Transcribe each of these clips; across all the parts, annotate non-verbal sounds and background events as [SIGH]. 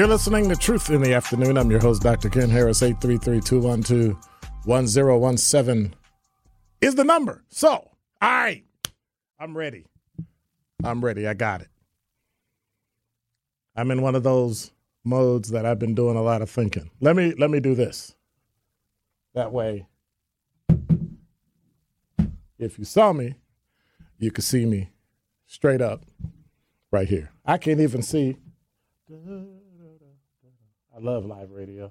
You're listening to Truth in the Afternoon. I'm your host, Dr. Ken Harris. 833-212-1017 is the number. So, all right, I'm ready. I'm ready. I got it. I'm in one of those modes that I've been doing a lot of thinking. Let me let me do this. That way, if you saw me, you could see me straight up right here. I can't even see. I love live radio.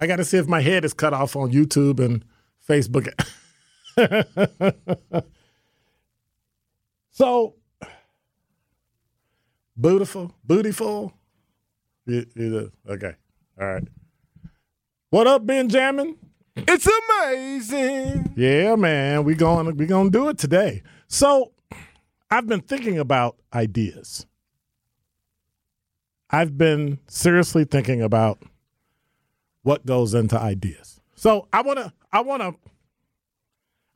I got to see if my head is cut off on YouTube and Facebook. [LAUGHS] so, beautiful, you- Okay, all right. What up, Benjamin? It's amazing. Yeah, man, we going we gonna do it today. So, I've been thinking about ideas. I've been seriously thinking about what goes into ideas. So I wanna I wanna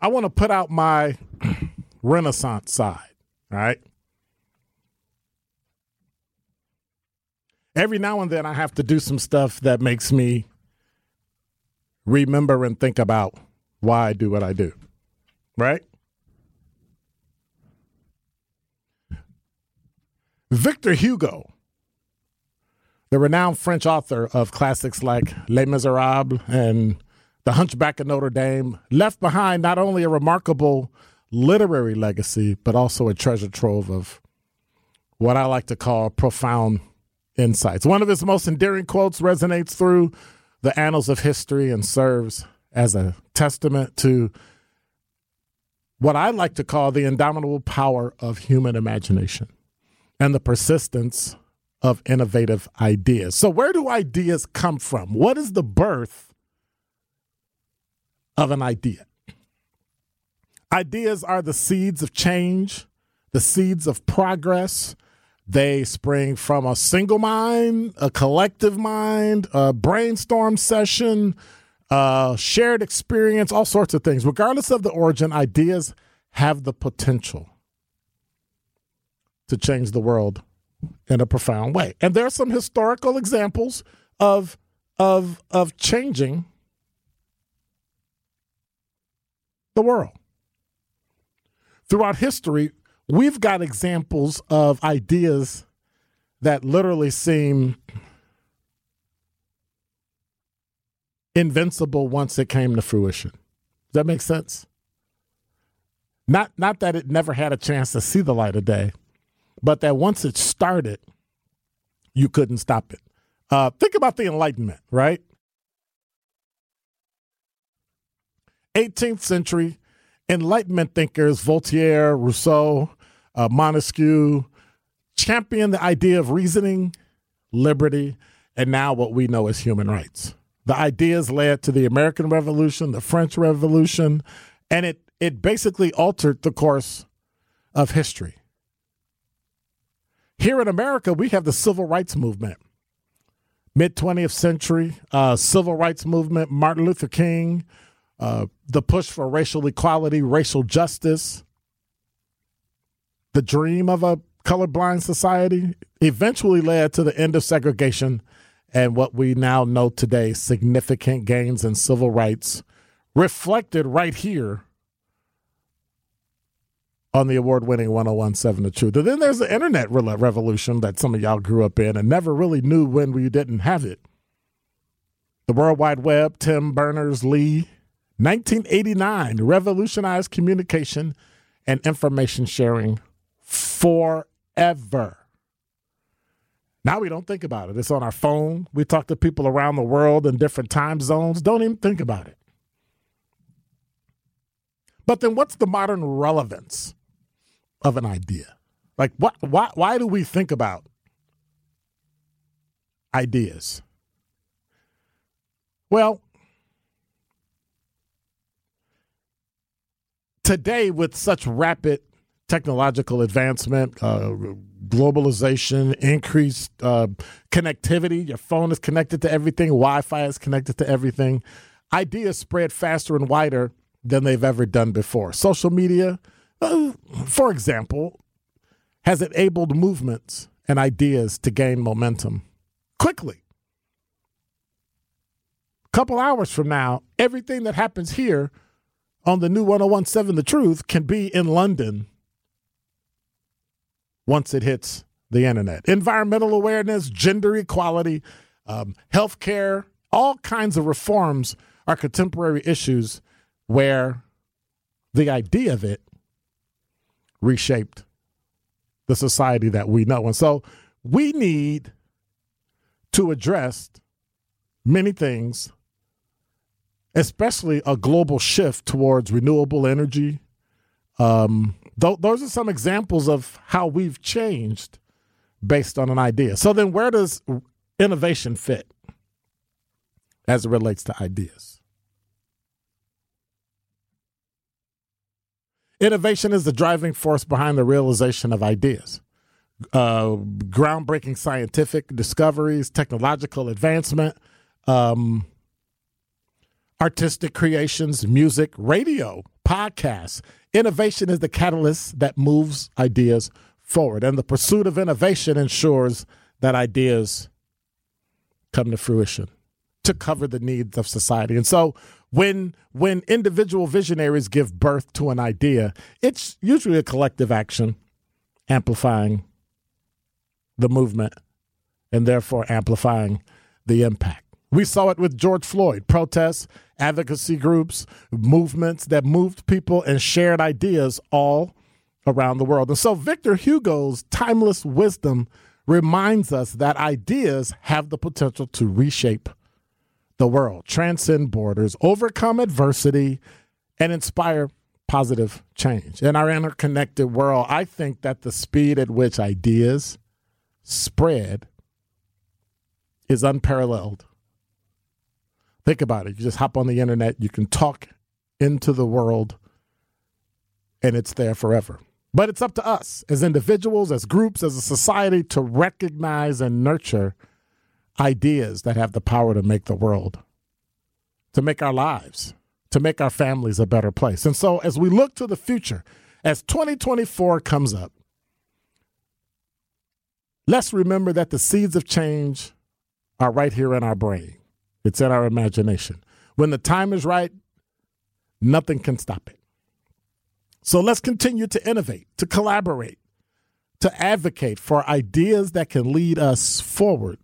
I wanna put out my [CLEARS THROAT] renaissance side, right? Every now and then I have to do some stuff that makes me remember and think about why I do what I do. Right? Victor Hugo, the renowned French author of classics like Les Miserables and The Hunchback of Notre Dame, left behind not only a remarkable literary legacy, but also a treasure trove of what I like to call profound insights. One of his most endearing quotes resonates through the annals of history and serves as a testament to what I like to call the indomitable power of human imagination and the persistence of innovative ideas. So, where do ideas come from? What is the birth of an idea? Ideas are the seeds of change, the seeds of progress. They spring from a single mind, a collective mind, a brainstorm session, uh, shared experience, all sorts of things. Regardless of the origin, ideas have the potential to change the world in a profound way. And there are some historical examples of of of changing the world. Throughout history, we've got examples of ideas that literally seem invincible once it came to fruition. Does that make sense? Not not that it never had a chance to see the light of day, but that once it started, you couldn't stop it. Uh, think about the Enlightenment, right? 18th century Enlightenment thinkers, Voltaire, Rousseau, uh, Montesquieu, championed the idea of reasoning, liberty, and now what we know as human rights. The ideas led to the American Revolution, the French Revolution, and it, it basically altered the course of history. Here in America, we have the civil rights movement. Mid 20th century uh, civil rights movement, Martin Luther King, uh, the push for racial equality, racial justice, the dream of a colorblind society eventually led to the end of segregation and what we now know today significant gains in civil rights reflected right here on the award winning 1017 The Truth. And then there's the internet revolution that some of y'all grew up in and never really knew when we didn't have it. The World Wide Web, Tim Berners Lee, 1989 revolutionized communication and information sharing forever. Now we don't think about it. It's on our phone. We talk to people around the world in different time zones. Don't even think about it. But then what's the modern relevance of an idea? Like what why why do we think about ideas? Well, today with such rapid technological advancement, uh, globalization, increased uh, connectivity, your phone is connected to everything, Wi Fi is connected to everything. Ideas spread faster and wider than they've ever done before. Social media, uh, [CLEARS THROAT] for example, has enabled movements and ideas to gain momentum quickly. A couple hours from now, everything that happens here on the new 1017 The Truth can be in London once it hits the internet. Environmental awareness, gender equality, um, healthcare, all kinds of reforms are contemporary issues where the idea of it reshaped the society that we know. And so we need to address many things especially a global shift towards renewable energy. Um, th- those are some examples of how we've changed based on an idea. So then, where does innovation fit as it relates to ideas? Innovation is the driving force behind the realization of ideas. Uh, groundbreaking scientific discoveries, technological advancement, um, artistic creations, music, radio, podcasts. Innovation is the catalyst that moves ideas forward. And the pursuit of innovation ensures that ideas come to fruition to cover the needs of society. And so when when individual visionaries give birth to an idea, it's usually a collective action amplifying the movement and therefore amplifying the impact. We saw it with George Floyd protests, advocacy groups, movements that moved people and shared ideas all around the world. And so Victor Hugo's timeless wisdom reminds us that ideas have the potential to reshape the world, transcend borders, overcome adversity, and inspire positive change. In our interconnected world, I think that the speed at which ideas spread is unparalleled. Think about it. You just hop on the internet, you can talk into the world, and it's there forever. But it's up to us as individuals, as groups, as a society to recognize and nurture ideas that have the power to make the world, to make our lives, to make our families a better place. And so as we look to the future, as 2024 comes up, let's remember that the seeds of change are right here in our brain. It's in our imagination. When the time is right, nothing can stop it. So let's continue to innovate, to collaborate, to advocate for ideas that can lead us forward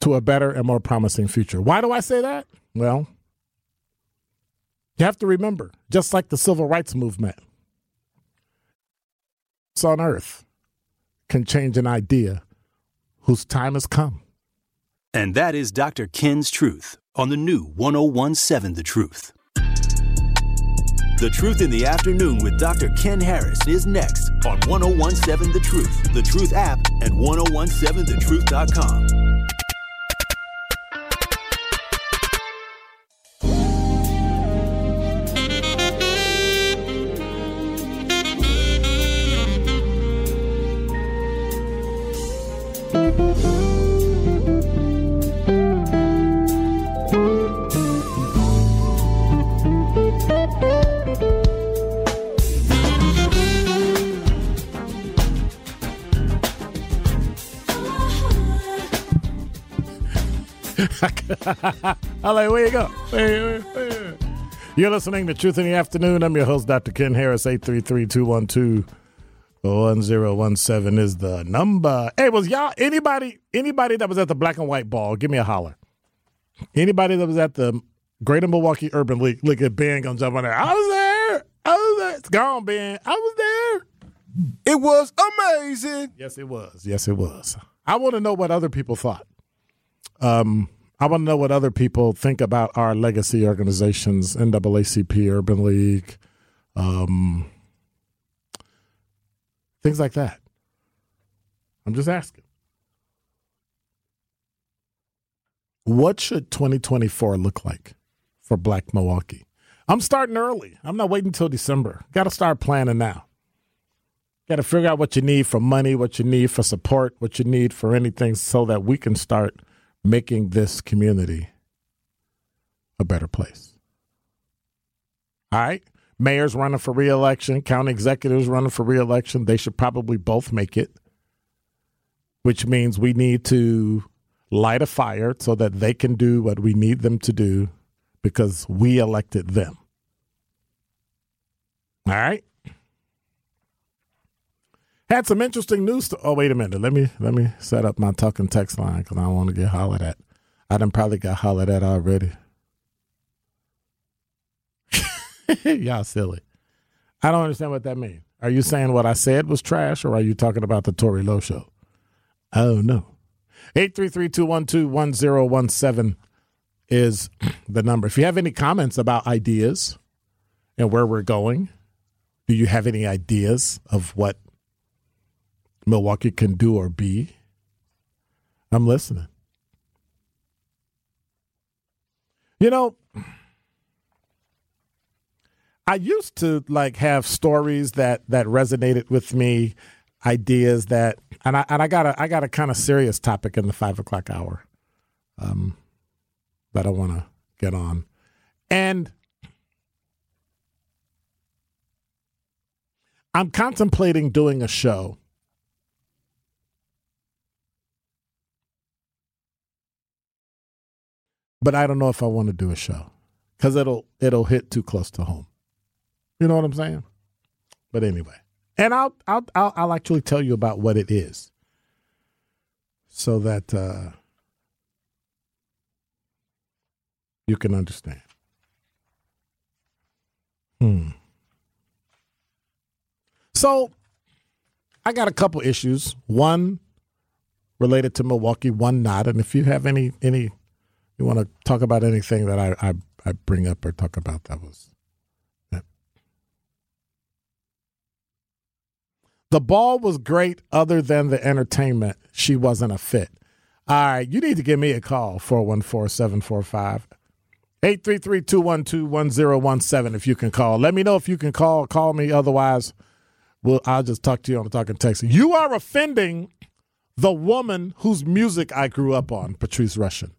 to a better and more promising future. Why do I say that? Well, you have to remember, just like the civil rights movement, on earth can change an idea whose time has come. And that is Dr. Ken's Truth on the new 1017 The Truth. The Truth in the Afternoon with Dr. Ken Harris is next on 1017 The Truth, The Truth app, and 1017thetruth.com. [LAUGHS] I'm like, where you go? Where, where, where? You're listening to Truth in the Afternoon. I'm your host, Dr. Ken Harris. 833-212-1017 is the number. Hey, was y'all anybody anybody that was at the black and white ball? Give me a holler. Anybody that was at the Greater Milwaukee Urban League, look at Ben gonna jump on there. I was there. I was there. It's gone, Ben. I was there. It was amazing. Yes, it was. Yes, it was. I want to know what other people thought. Um, I want to know what other people think about our legacy organizations, NAACP, Urban League, um, things like that. I'm just asking. What should 2024 look like for Black Milwaukee? I'm starting early. I'm not waiting until December. Got to start planning now. Got to figure out what you need for money, what you need for support, what you need for anything so that we can start – making this community a better place. All right. Mayor's running for reelection, county executives running for reelection. They should probably both make it, which means we need to light a fire so that they can do what we need them to do because we elected them. All right. Had some interesting news. To, oh, wait a minute. Let me let me set up my talking text line because I don't want to get hollered at. I done probably got hollered at already. [LAUGHS] Y'all silly. I don't understand what that means. Are you saying what I said was trash, or are you talking about the Tory Lowe show? Oh no. 833-212-1017 is [CLEARS THROAT] the number. If you have any comments about ideas and where we're going, do you have any ideas of what Milwaukee can do or be. I'm listening. You know, I used to like have stories that that resonated with me, ideas that, and I and I got a I got a kind of serious topic in the five o'clock hour, um, that I want to get on, and I'm contemplating doing a show but I don't know if I want to do a show because it'll it'll hit too close to home. You know what I'm saying? But anyway, and I'll I'll I'll, I'll actually tell you about what it is, so that uh, you can understand. Hmm. So, I got a couple issues. One related to Milwaukee, one not. And if you have any any you want to talk about anything that I, I, I bring up or talk about, that was it. The ball was great other than the entertainment. She wasn't a fit. All right, you need to give me a call, 414 745 833 212 1017 if you can call. Let me know if you can call. Call me. Otherwise, well, I'll just talk to you on the talking text. You are offending the woman whose music I grew up on, Patrice Rushen.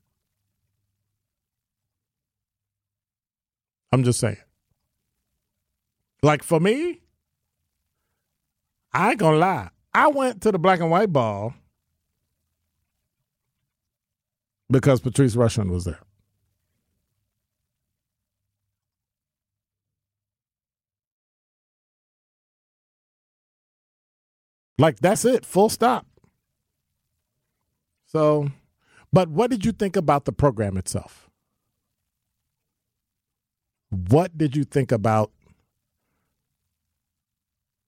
I'm just saying. Like for me, I ain't gonna lie. I went to the black and white ball because Patrice Rushen was there. Like that's it, full stop. So, But what did you think about the program itself? What did you think about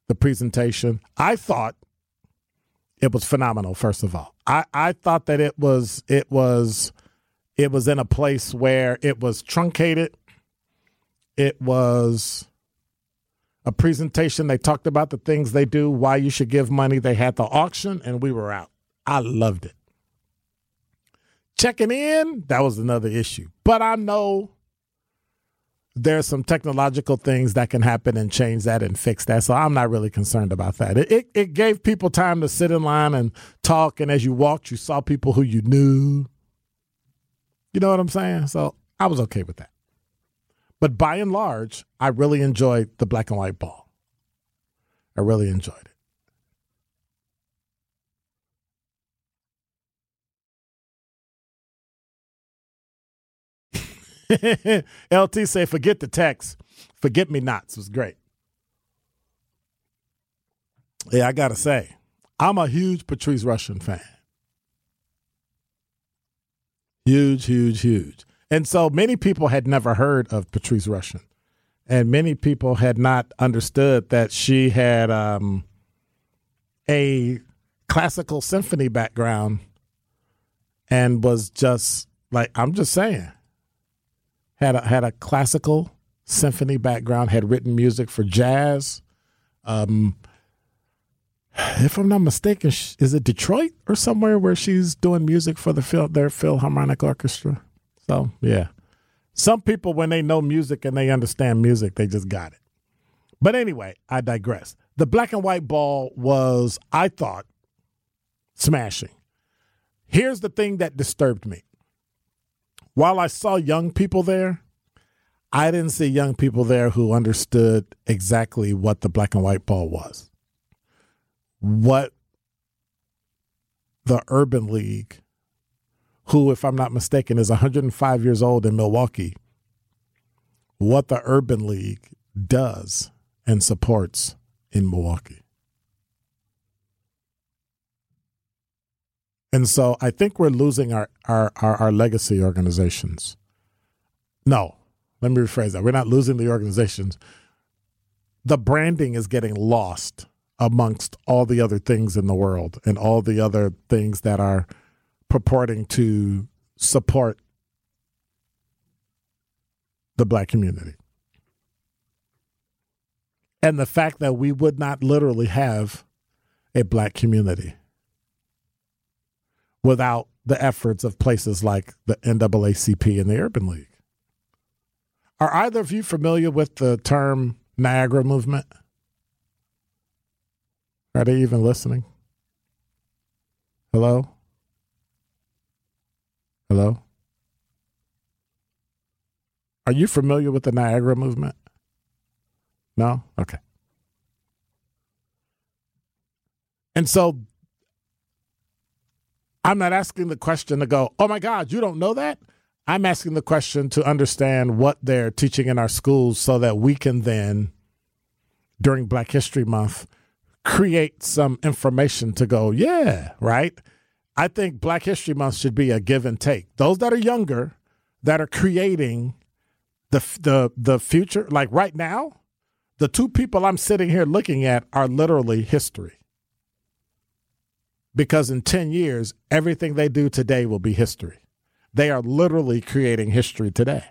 the presentation? I thought it was phenomenal, first of all. I, I thought that it was it was it was in a place where it was truncated. It was a presentation. They talked about the things they do, why you should give money. They had the auction, and we were out. I loved it. Checking in, that was another issue. But I know there's some technological things that can happen and change that and fix that. So I'm not really concerned about that. It, it, it gave people time to sit in line and talk. And as you walked, you saw people who you knew. You know what I'm saying? So I was okay with that. But by and large, I really enjoyed the black and white ball. I really enjoyed it. [LAUGHS] LT say, forget the text. Forget me nots was great. Yeah, I gotta say, I'm a huge Patrice Rushen fan. Huge, huge, huge. And so many people had never heard of Patrice Rushen. And many people had not understood that she had um, a classical symphony background and was just like, I'm just saying, had a, had a classical symphony background, had written music for jazz. Um, if I'm not mistaken, is it Detroit or somewhere where she's doing music for the Phil, their Philharmonic Orchestra? So yeah, some people when they know music and they understand music, they just got it. But anyway, I digress. The black and white ball was, I thought, smashing. Here's the thing that disturbed me. While I saw young people there, I didn't see young people there who understood exactly what the black and white ball was what the Urban League, who, if I'm not mistaken, is 105 years old in Milwaukee, what the Urban League does and supports in Milwaukee. And so I think we're losing our, our, our, our, legacy organizations. No, let me rephrase that. We're not losing the organizations. The branding is getting lost amongst all the other things in the world and all the other things that are purporting to support the black community. And the fact that we would not literally have a black community without the efforts of places like the NAACP and the Urban League. Are either of you familiar with the term Niagara movement? Are they even listening? Hello? Hello? Are you familiar with the Niagara movement? No? Okay. And so I'm not asking the question to go, oh my God, you don't know that? I'm asking the question to understand what they're teaching in our schools so that we can then, during Black History Month, create some information to go, yeah, right? I think Black History Month should be a give and take. Those that are younger, that are creating the the the future, like right now, the two people I'm sitting here looking at are literally history. Because in 10 years, everything they do today will be history. They are literally creating history today.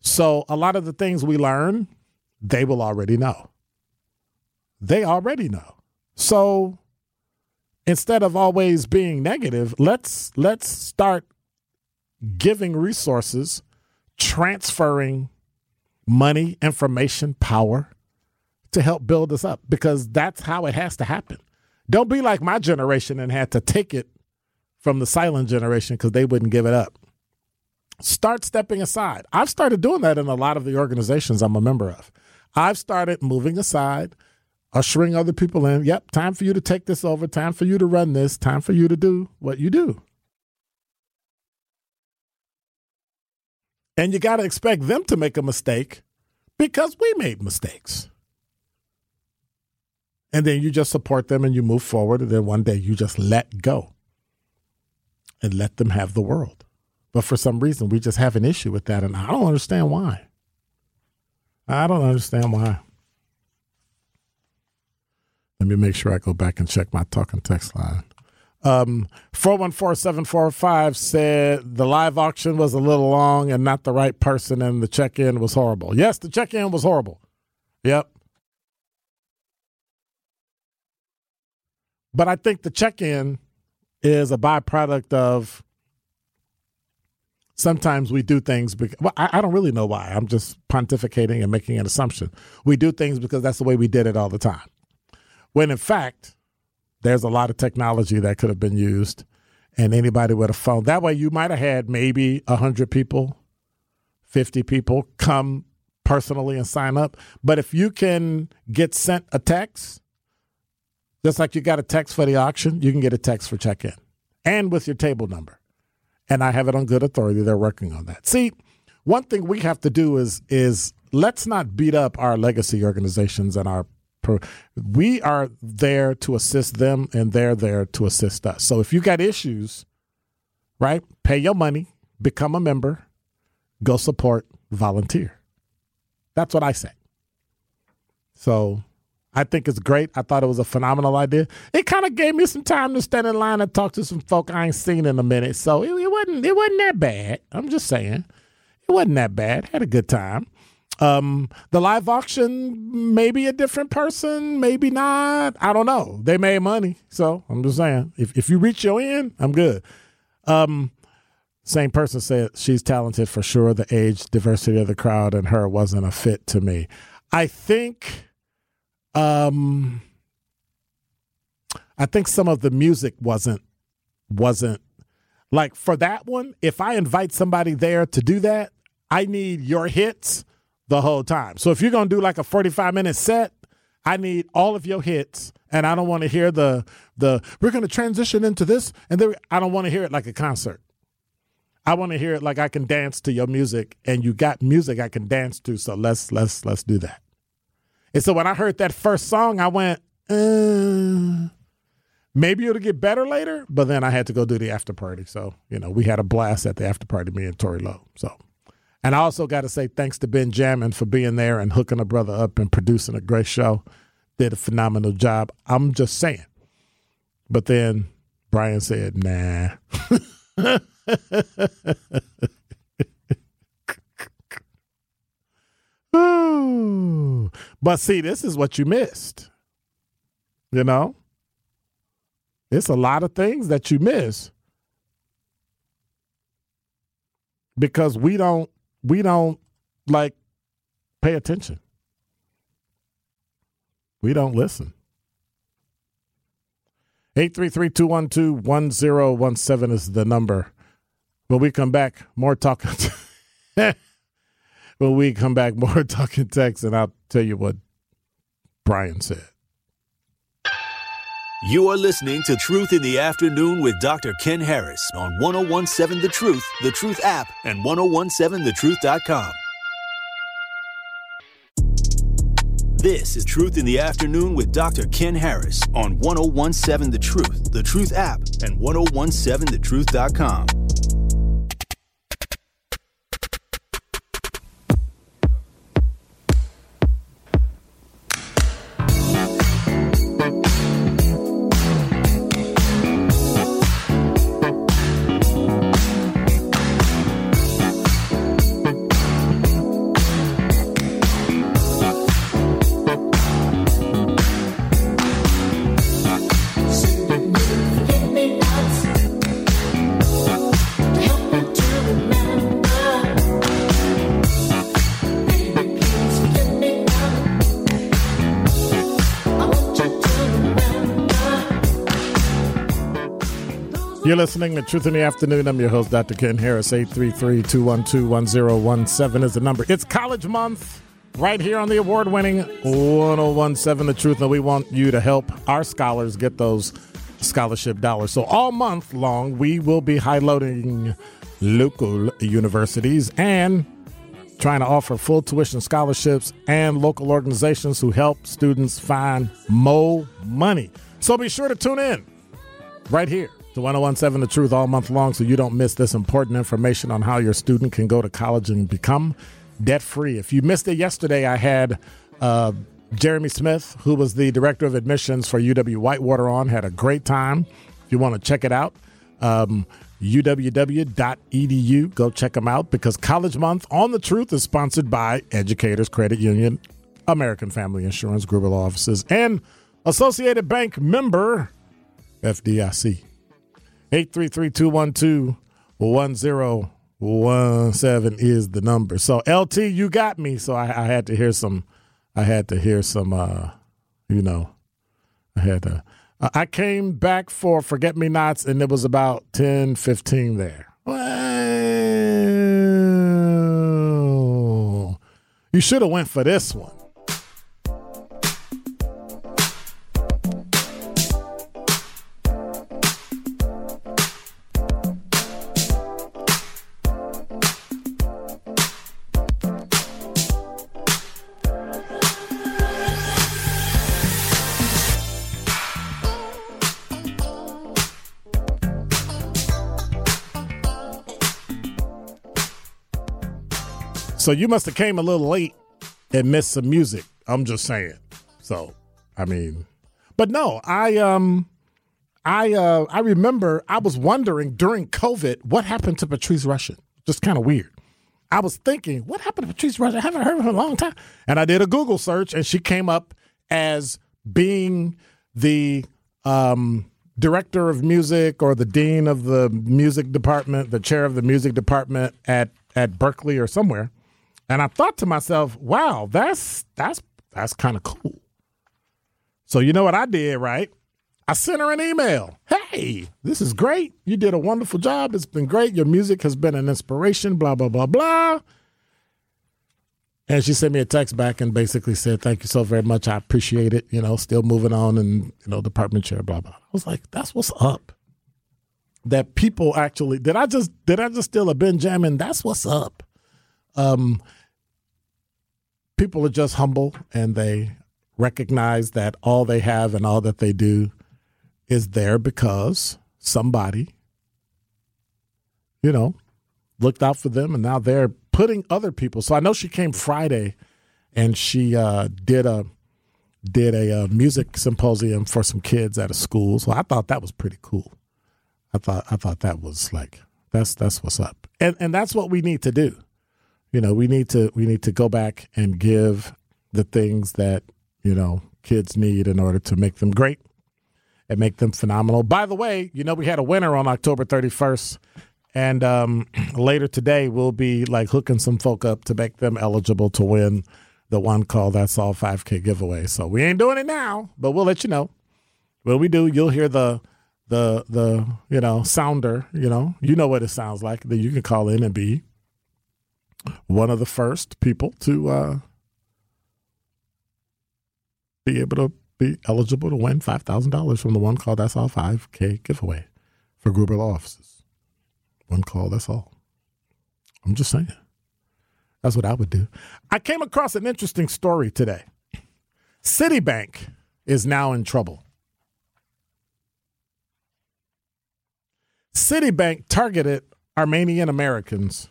So a lot of the things we learn, they will already know they already know. So instead of always being negative, let's let's start giving resources, transferring money, information, power to help build us up because that's how it has to happen. Don't be like my generation and had to take it from the silent generation because they wouldn't give it up. Start stepping aside. I've started doing that in a lot of the organizations I'm a member of. I've started moving aside ushering other people in. Yep, time for you to take this over, time for you to run this, time for you to do what you do. And you got to expect them to make a mistake because we made mistakes. And then you just support them and you move forward, and then one day you just let go. and let them have the world. But for some reason, we just have an issue with that, and I don't understand why. I don't understand why. Let me make sure I go back and check my talking text line. Um, 414-745 said the live auction was a little long and not the right person and the check-in was horrible. Yes, the check-in was horrible. Yep. But I think the check-in is a byproduct of sometimes we do things because well, I, I don't really know why. I'm just pontificating and making an assumption. We do things because that's the way we did it all the time. When in fact, there's a lot of technology that could have been used and anybody with a phone. That way you might have had maybe 100 people, 50 people come personally and sign up. But if you can get sent a text, just like you got a text for the auction, you can get a text for check in and with your table number. And I have it on good authority. They're working on that. See, one thing we have to do is is let's not beat up our legacy organizations and our we are there to assist them and they're there to assist us. So if you got issues, right? Pay your money, become a member, go support, volunteer. That's what I say. So I think it's great. I thought it was a phenomenal idea. It kind of gave me some time to stand in line and talk to some folk I ain't seen in a minute. So it, it wasn't it wasn't that bad. I'm just saying. It wasn't that bad. Had a good time. Um, the live auction, maybe a different person, maybe not. I don't know. They made money. So I'm just saying. If if you reach your end, I'm good. Um, same person said she's talented for sure. The age diversity of the crowd and her wasn't a fit to me. I think um I think some of the music wasn't wasn't like for that one, if I invite somebody there to do that, I need your hits the whole time. So if you're to do like a 45 minute set, I need all of your hits and I don't want to hear the the we're to transition into this and then I don't want to hear it like a concert. I want to hear it like I can dance to your music and you got music I can dance to so let's let's let's do that. And so when I heard that first song, I went, uh, maybe it'll get better later. But then I had to go do the after party. So, you know, we had a blast at the after party, me and Tory Lowe. So, and I also got to say thanks to Ben Jammin for being there and hooking a brother up and producing a great show. Did a phenomenal job. I'm just saying. But then Brian said, nah. [LAUGHS] but see, this is what you missed. You know? It's a lot of things that you miss because we don't we don't like pay attention. We don't listen. 833-212-1017 is the number. When we come back, more talking. [LAUGHS] when we come back, more [LAUGHS] talking text, and I'll tell you what Brian said. You are listening to Truth in the Afternoon with Dr. Ken Harris on 1017 The Truth, The Truth app, and 1017thetruth.com. This is Truth in the Afternoon with Dr. Ken Harris on 1017 The Truth, The Truth app, and 1017thetruth.com. You're listening to Truth in the Afternoon. I'm your host, Dr. Ken Harris. 833 212 1017 is the number. It's college month right here on the award winning 1017 The Truth. And we want you to help our scholars get those scholarship dollars. So, all month long, we will be highlighting local universities and trying to offer full tuition scholarships and local organizations who help students find more money. So, be sure to tune in right here to 1017 The Truth all month long so you don't miss this important information on how your student can go to college and become debt free. If you missed it yesterday, I had uh, Jeremy Smith, who was the director of admissions for UW Whitewater, on. Had a great time. If you want to check it out, um, uww.edu. Go check them out because College Month on The Truth is sponsored by Educators Credit Union, American Family Insurance, Gruber Law Offices, and Associated Bank member FDIC. 833-212-1017 is the number. So LT, you got me. So I, I, had to hear some. I had to hear some. Uh, you know, I had to. I came back for Forget Me Nots, and it was about 10, 15 there. Well, you should have went for this one. So you must have came a little late and missed some music. I'm just saying. So, I mean, but no, I um I uh I remember I was wondering during COVID what happened to Patrice Rushen. Just kind of weird. I was thinking, what happened to Patrice Rushen? I haven't heard of her in a long time. And I did a Google search and she came up as being the um director of music or the dean of the music department, the chair of the music department at at Berklee or somewhere. And I thought to myself, wow, that's that's that's kind of cool. So you know what I did, right? I sent her an email. Hey, this is great. You did a wonderful job. It's been great. Your music has been an inspiration, blah, blah, blah, blah. And she sent me a text back and basically said, Thank you so very much. I appreciate it. You know, still moving on and, you know, department chair, blah, blah. I was like, that's what's up. That people actually did I just did I just steal a Benjamin? That's what's up. Um people are just humble and they recognize that all they have and all that they do is there because somebody, you know, looked out for them and now they're putting other people. So I know she came Friday and she uh, did a did a, uh, music symposium for some kids at a school. So I thought that was pretty cool. I thought I thought that was like that's that's what's up. And and that's what we need to do you know, we need to we need to go back and give the things that you know kids need in order to make them great and make them phenomenal. By the way, you know we had a winner on October 31st, and um, [CLEARS THROAT] later today we'll be like hooking some folk up to make them eligible to win the one call that's all 5K giveaway. So we ain't doing it now, but we'll let you know. When we do, you'll hear the the the you know sounder. You know, you know what it sounds like. Then you can call in and be one of the first people to uh, be able to be eligible to win $5,000 from the one call, that's all 5K giveaway for Gruber Law Offices. One call, that's all. I'm just saying. That's what I would do. I came across an interesting story today. Citibank is now in trouble. Citibank targeted Armenian Americans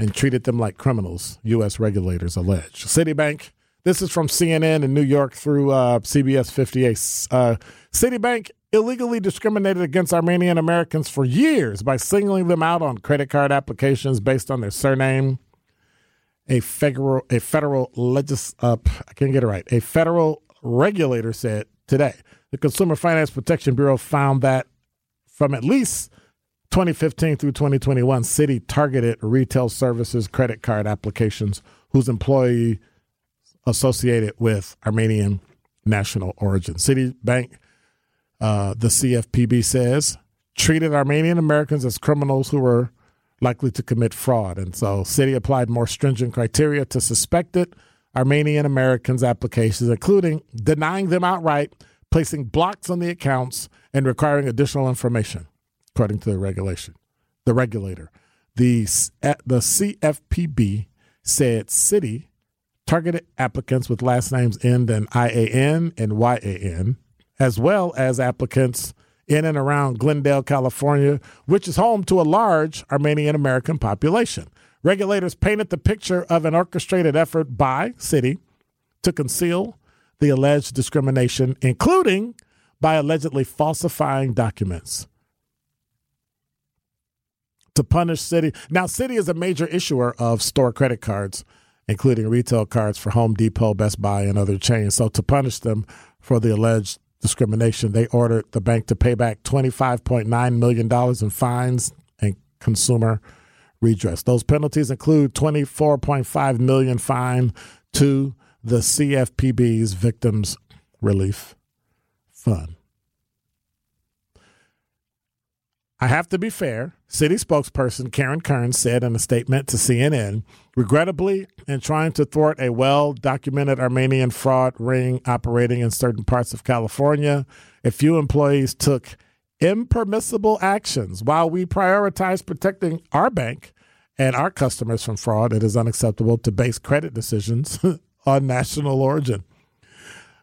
and treated them like criminals, U.S. regulators allege. Citibank, this is from CNN in New York through uh, CBS 58. Uh, Citibank illegally discriminated against Armenian Americans for years by singling them out on credit card applications based on their surname. A federal, a federal legis, uh, I can't get it right. A federal regulator said today the Consumer Finance Protection Bureau found that from at least 2015 through 2021, Citi targeted retail services credit card applications whose employee associated with Armenian national origin. Citibank, uh, the CFPB says, treated Armenian Americans as criminals who were likely to commit fraud. And so Citi applied more stringent criteria to suspected Armenian Americans' applications, including denying them outright, placing blocks on the accounts, and requiring additional information according to the regulation, the regulator. The, eh, the CFPB said Citi targeted applicants with last names end in IAN and YAN, as well as applicants in and around Glendale, California, which is home to a large Armenian American population. Regulators painted the picture of an orchestrated effort by Citi to conceal the alleged discrimination, including by allegedly falsifying documents to punish Citi. Now, Citi is a major issuer of store credit cards, including retail cards for Home Depot, Best Buy, and other chains. So, to punish them for the alleged discrimination, they ordered the bank to pay back $25.9 million in fines and consumer redress. Those penalties include 24.5 million fine to the CFPB's Victims Relief Fund. I have to be fair. Citi spokesperson Karen Kern said in a statement to CNN, regrettably, in trying to thwart a well documented Armenian fraud ring operating in certain parts of California, a few employees took impermissible actions. While we prioritize protecting our bank and our customers from fraud, it is unacceptable to base credit decisions [LAUGHS] on national origin.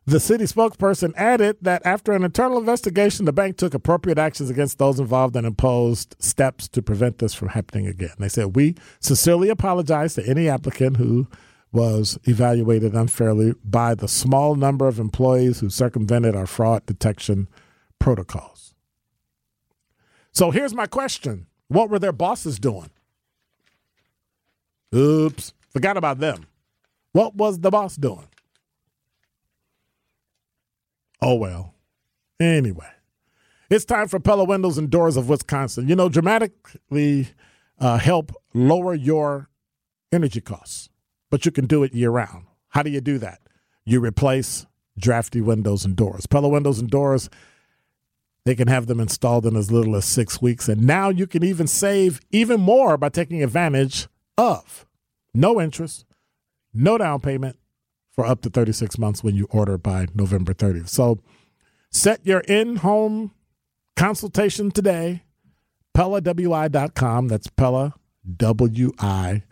The Citi spokesperson added that after an internal investigation, the bank took appropriate actions against those involved and imposed steps to prevent this from happening again. They said, We sincerely apologize to any applicant who was evaluated unfairly by the small number of employees who circumvented our fraud detection protocols. So here's my question What were their bosses doing? Oops, forgot about them. What was the boss doing? Oh, well. Anyway, it's time for Pella Windows and Doors of Wisconsin. You know, dramatically uh, help lower your energy costs, but you can do it year round. How do you do that? You replace drafty windows and doors. Pella Windows and Doors, they can have them installed in as little as six weeks. And now you can even save even more by taking advantage of no interest, no down payment, for up to 36 months when you order by November 30th. So set your in home consultation today. PellaWI.com. That's PellaWI.com.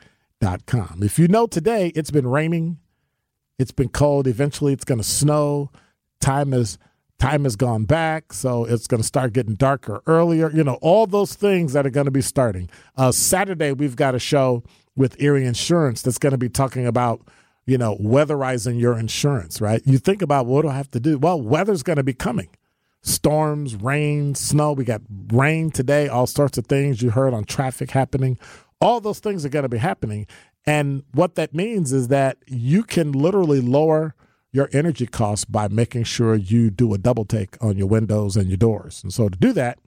If you know today it's been raining, it's been cold, eventually it's going to snow, time is time has gone back, so it's going to start getting darker earlier. You know, all those things that are going to be starting. Uh, Saturday, we've got a show with Erie Insurance that's going to be talking about you know, weatherizing your insurance, right? You think about what do I have to do? Well, weather's going to be coming. Storms, rain, snow. We got rain today, all sorts of things you heard on traffic happening. All those things are going to be happening. And what that means is that you can literally lower your energy costs by making sure you do a double take on your windows and your doors. And so to do that,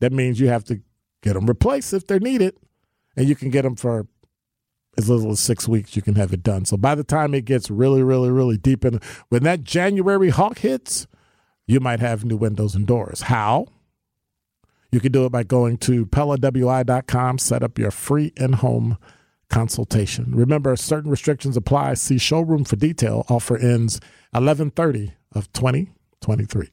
that means you have to get them replaced if they're needed. And you can get them for as little as six weeks, you can have it done. So by the time it gets really, really, really deep in, when that January hawk hits, you might have new windows and doors. How? You can do it by going to PellaWI.com, set up your free in home consultation. Remember, certain restrictions apply. See showroom for detail. Offer ends 1130 of 2023.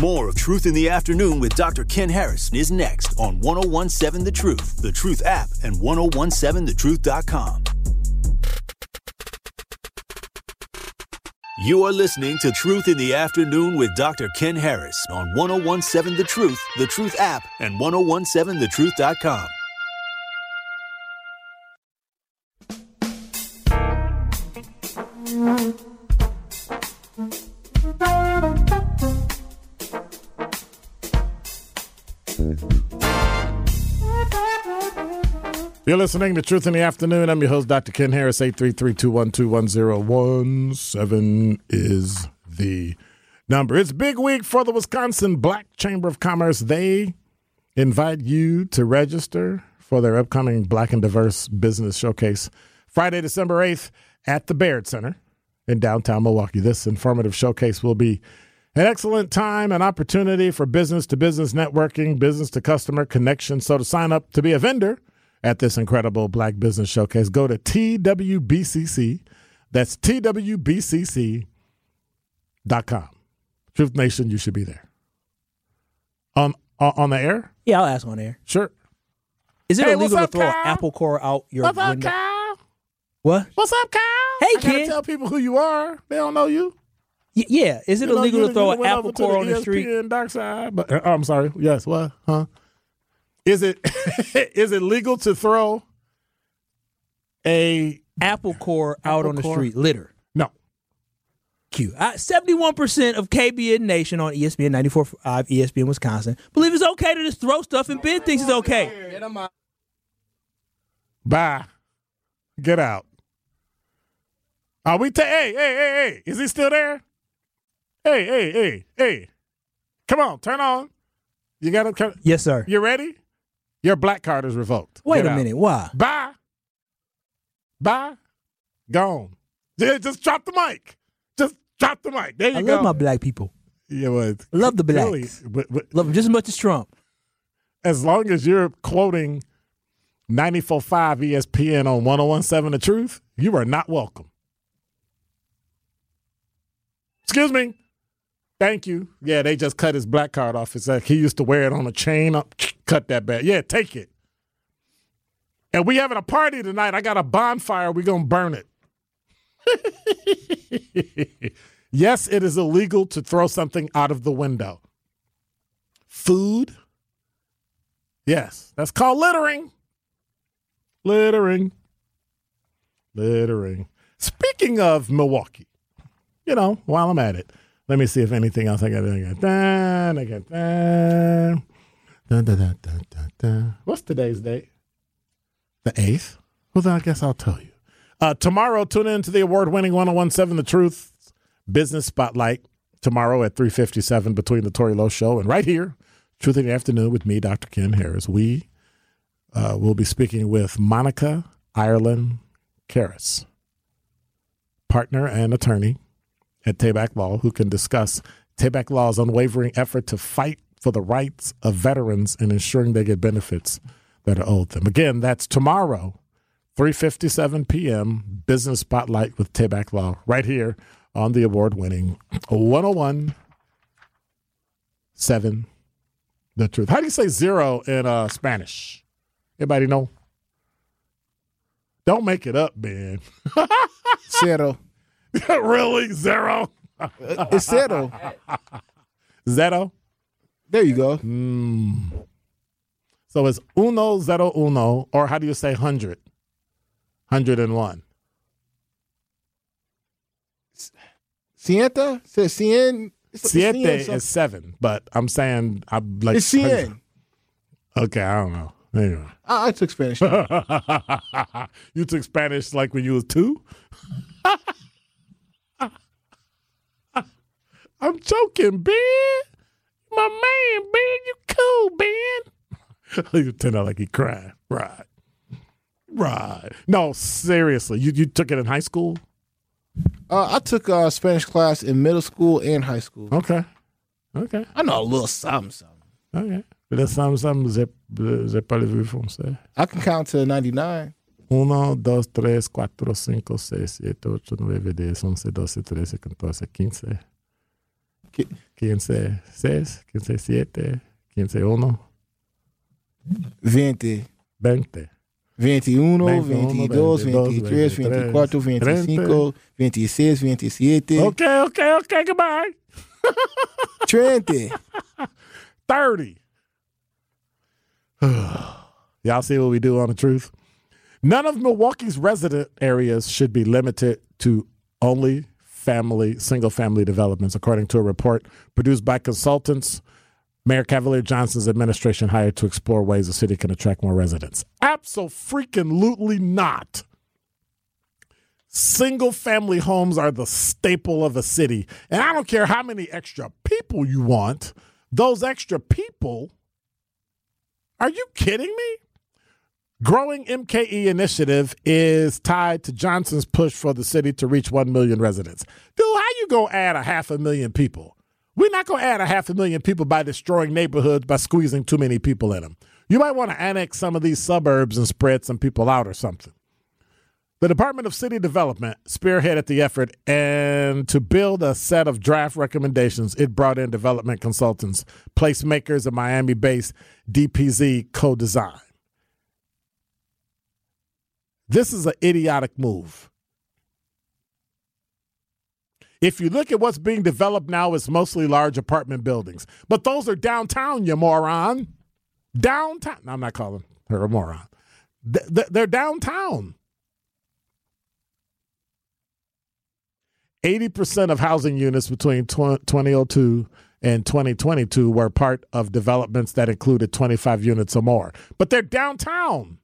More of Truth in the Afternoon with Dr. Ken Harris is next on 1017 The Truth, The Truth app, and 1017thetruth.com. You are listening to Truth in the Afternoon with Dr. Ken Harris on 1017 The Truth, The Truth app, and 1017thetruth.com. You're listening to Truth in the Afternoon. I'm your host, Dr. Ken Harris. 833-212-1017 is the number. It's big week for the Wisconsin Black Chamber of Commerce. They invite you to register for their upcoming Black and Diverse Business Showcase Friday, December 8th at the Baird Center in downtown Milwaukee. This informative showcase will be an excellent time, an opportunity for business to business networking, business to customer connection. So to sign up to be a vendor – at this incredible Black Business Showcase, go to TWBCC. That's TWBCC.com. Truth Nation, you should be there. On on the air? Yeah, I'll ask on air. Sure. Is it Hey, illegal what's to up, throw an apple core out your What's up, window? Kyle? What? What's up, Kyle? Hey, I kid. tell people who you are. They don't know you. Y- yeah, is it You illegal you- to throw an apple core on the ESPN street? Dark side, but uh, I'm sorry. Yes, what? Huh? Is it [LAUGHS] is it legal to throw a Apple core out Apple on the core? street, litter. no? Q. Seventy-one percent of KBN Nation on ESPN 94.5 ESPN Wisconsin believe it's okay to just throw stuff, and Ben thinks it's okay. Bye. Get out. Are we? Ta- hey, hey, hey, hey! Is he still there? Hey, hey, hey, hey! Come on, turn on. You got to. Yes, sir. You ready? Your black card is revoked. Wait Get a out. minute. Why? Bye. Bye. Gone. Yeah, just drop the mic. Just drop the mic. There you go. I go. love my black people. yeah, well, I love the really- blacks. but- but Love them just as much as Trump. as long as you're quoting 94.5 ESPN on 1017 The Truth, you are not welcome. Excuse me. Thank you. Yeah, they just cut his black card off. It's like he used to wear it on a chain. Up, cut that back. Yeah, take it. And we having a party tonight. I got a bonfire. we going to burn it. [LAUGHS] yes, it is illegal to throw something out of the window. Food. Yes, that's called littering. Littering. Littering. Speaking of Milwaukee, you know, while I'm at it, let me see if anything else I got. I got that. I got that. What's today's date? The 8th? Well, then I guess I'll tell you. Uh, tomorrow, tune in to the award-winning 1017 The Truth Business Spotlight tomorrow at 357 between the Tory Lowe Show and right here, Truth in the Afternoon with me, Dr. Ken Harris. We uh, will be speaking with Monica Ireland Karras, partner and attorney at Tayback Law, who can discuss Tayback Law's unwavering effort to fight for the rights of veterans and ensuring they get benefits that are owed them. Again, that's tomorrow, 3:57 p.m. Business Spotlight with Tayback Law, right here on the award-winning 101 7 The Truth. How do you say zero in uh, Spanish? Anybody know? Don't make it up, Ben. [LAUGHS] Zero. [LAUGHS] really? Zero? It's zero. [LAUGHS] Zero? There you go. Hmm. So it's uno, zero, uno, or how do you say hundred? Hundred and one. Cienta? Says cien. Siete is seven, but I'm saying I'm like It's cien. Okay, I don't know. Anyway. I, I took Spanish. [LAUGHS] you took Spanish like when you was two? [LAUGHS] I'm joking, Ben. My man, Ben. You cool, Ben. [LAUGHS] you turned out like he cried. Right. Right. No, seriously. You you took it in high school? Uh, I took uh, Spanish class in middle school and high school. Okay. Okay. I know a little something, something. Okay. Là, sommes, sommes, j'ai, j'ai pas le vu français. I can count to 99. Uno, dos, tres, cuatro, cinco, seis, siete, ocho, nueve, diez, once, doce, trece, catorce, quince. Qui- Quince, seis, quince, siete, quince, uno, 20, 21, 21, 22, 22, 23, 24, 25, 26, 27, Okay, okay, okay, goodbye. [LAUGHS] 30. 30. [SIGHS] Y'all see what we do on the truth? None of Milwaukee's resident areas should be limited to only family, single family developments, according to a report produced by consultants Mayor Cavalier Johnson's administration hired to explore ways the city can attract more residents. Absolutely not. Single family homes are the staple of a city. And I don't care how many extra people you want, those extra people, are you kidding me? Growing MKE initiative is tied to Johnson's push for the city to reach 1 million residents. Dude, how you going to add a half a million people? We're not going to add a half a million people by destroying neighborhoods by squeezing too many people in them. You might want to annex some of these suburbs and spread some people out or something. The Department of City Development spearheaded the effort, and to build a set of draft recommendations, it brought in development consultants, placemakers, and Miami based DPZ CoDesign. This is an idiotic move. If you look at what's being developed now, it's mostly large apartment buildings. But those are downtown, you moron. Downtown. No, I'm not calling her a moron. They're downtown. 80% of housing units between 2002 and 2022 were part of developments that included 25 units or more. But they're downtown.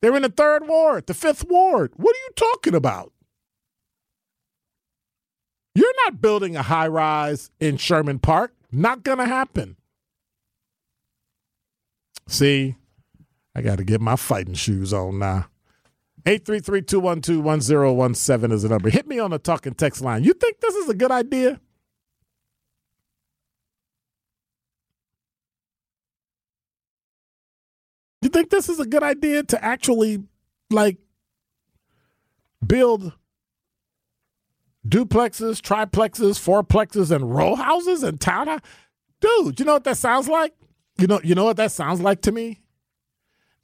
They're in the third ward, the fifth ward. What are you talking about? You're not building a high rise in Sherman Park. Not going to happen. See, I got to get my fighting shoes on now. 833-212-1017 is the number. Hit me on the talking text line. You think this is a good idea? You think this is a good idea to actually like build duplexes, triplexes, fourplexes, and row houses and townhouses? Dude, you know what that sounds like? You know, you know what that sounds like to me?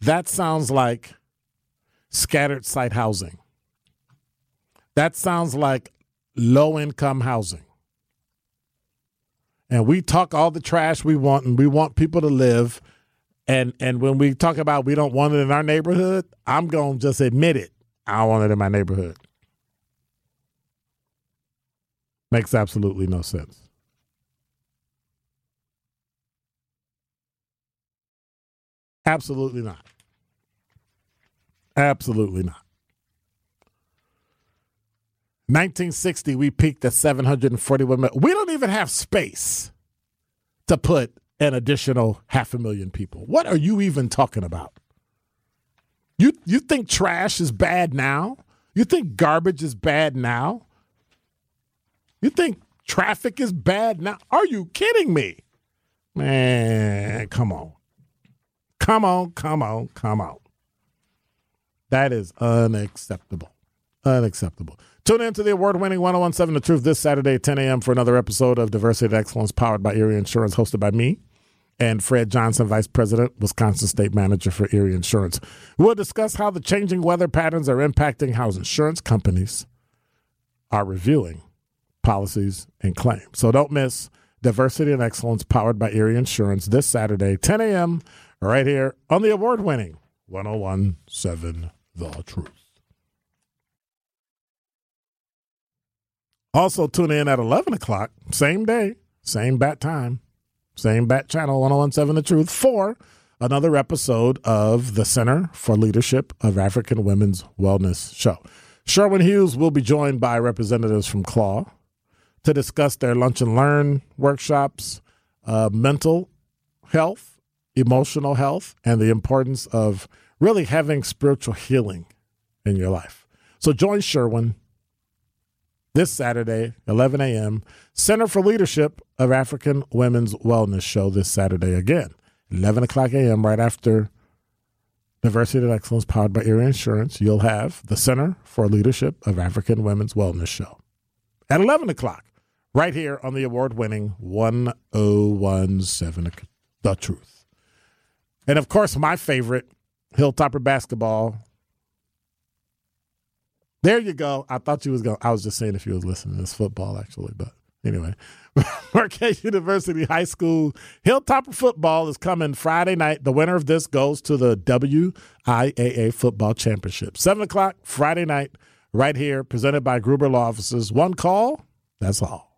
That sounds like scattered site housing. That sounds like low income housing. And we talk all the trash we want and we want people to live. And and when we talk about we don't want it in our neighborhood, I'm to just admit it. I don't want it in my neighborhood. Makes absolutely no sense. Absolutely not. Absolutely not. 1960, we peaked at 741 million. We don't even have space to put an additional half a million people. What are you even talking about? You you think trash is bad now? You think garbage is bad now? You think traffic is bad now? Are you kidding me? Man, come on. Come on, come on, come on. That is unacceptable. Unacceptable. Tune in to the award winning 1017 The Truth this Saturday, 10 a.m., for another episode of Diversity and Excellence powered by Erie Insurance, hosted by me and Fred Johnson, Vice President, Wisconsin State Manager for Erie Insurance. We'll discuss how the changing weather patterns are impacting how insurance companies are reviewing policies and claims. So don't miss Diversity and Excellence powered by Erie Insurance this Saturday, 10 a.m., right here on the award winning 1017 the truth. Also, tune in at 11 o'clock, same day, same bat time, same bat channel, 1017 The Truth, for another episode of the Center for Leadership of African Women's Wellness Show. Sherwin Hughes will be joined by representatives from CLAW to discuss their lunch and learn workshops, uh, mental health, emotional health, and the importance of really having spiritual healing in your life. So join Sherwin this Saturday, 11 a.m., Center for Leadership of African Women's Wellness Show this Saturday again, 11 o'clock a.m., right after Diversity and Excellence powered by Erie Insurance. You'll have the Center for Leadership of African Women's Wellness Show at 11 o'clock, right here on the award winning 1017 The Truth. And of course, my favorite Hilltopper basketball. There you go. I thought you was going. I was just saying if you was listening. It's football actually, but anyway. [LAUGHS] Marquette University High School Hilltopper football is coming Friday night. The winner of this goes to the WIAA Football Championship. Seven o'clock Friday night, right here, presented by Gruber Law Offices. One call. That's all.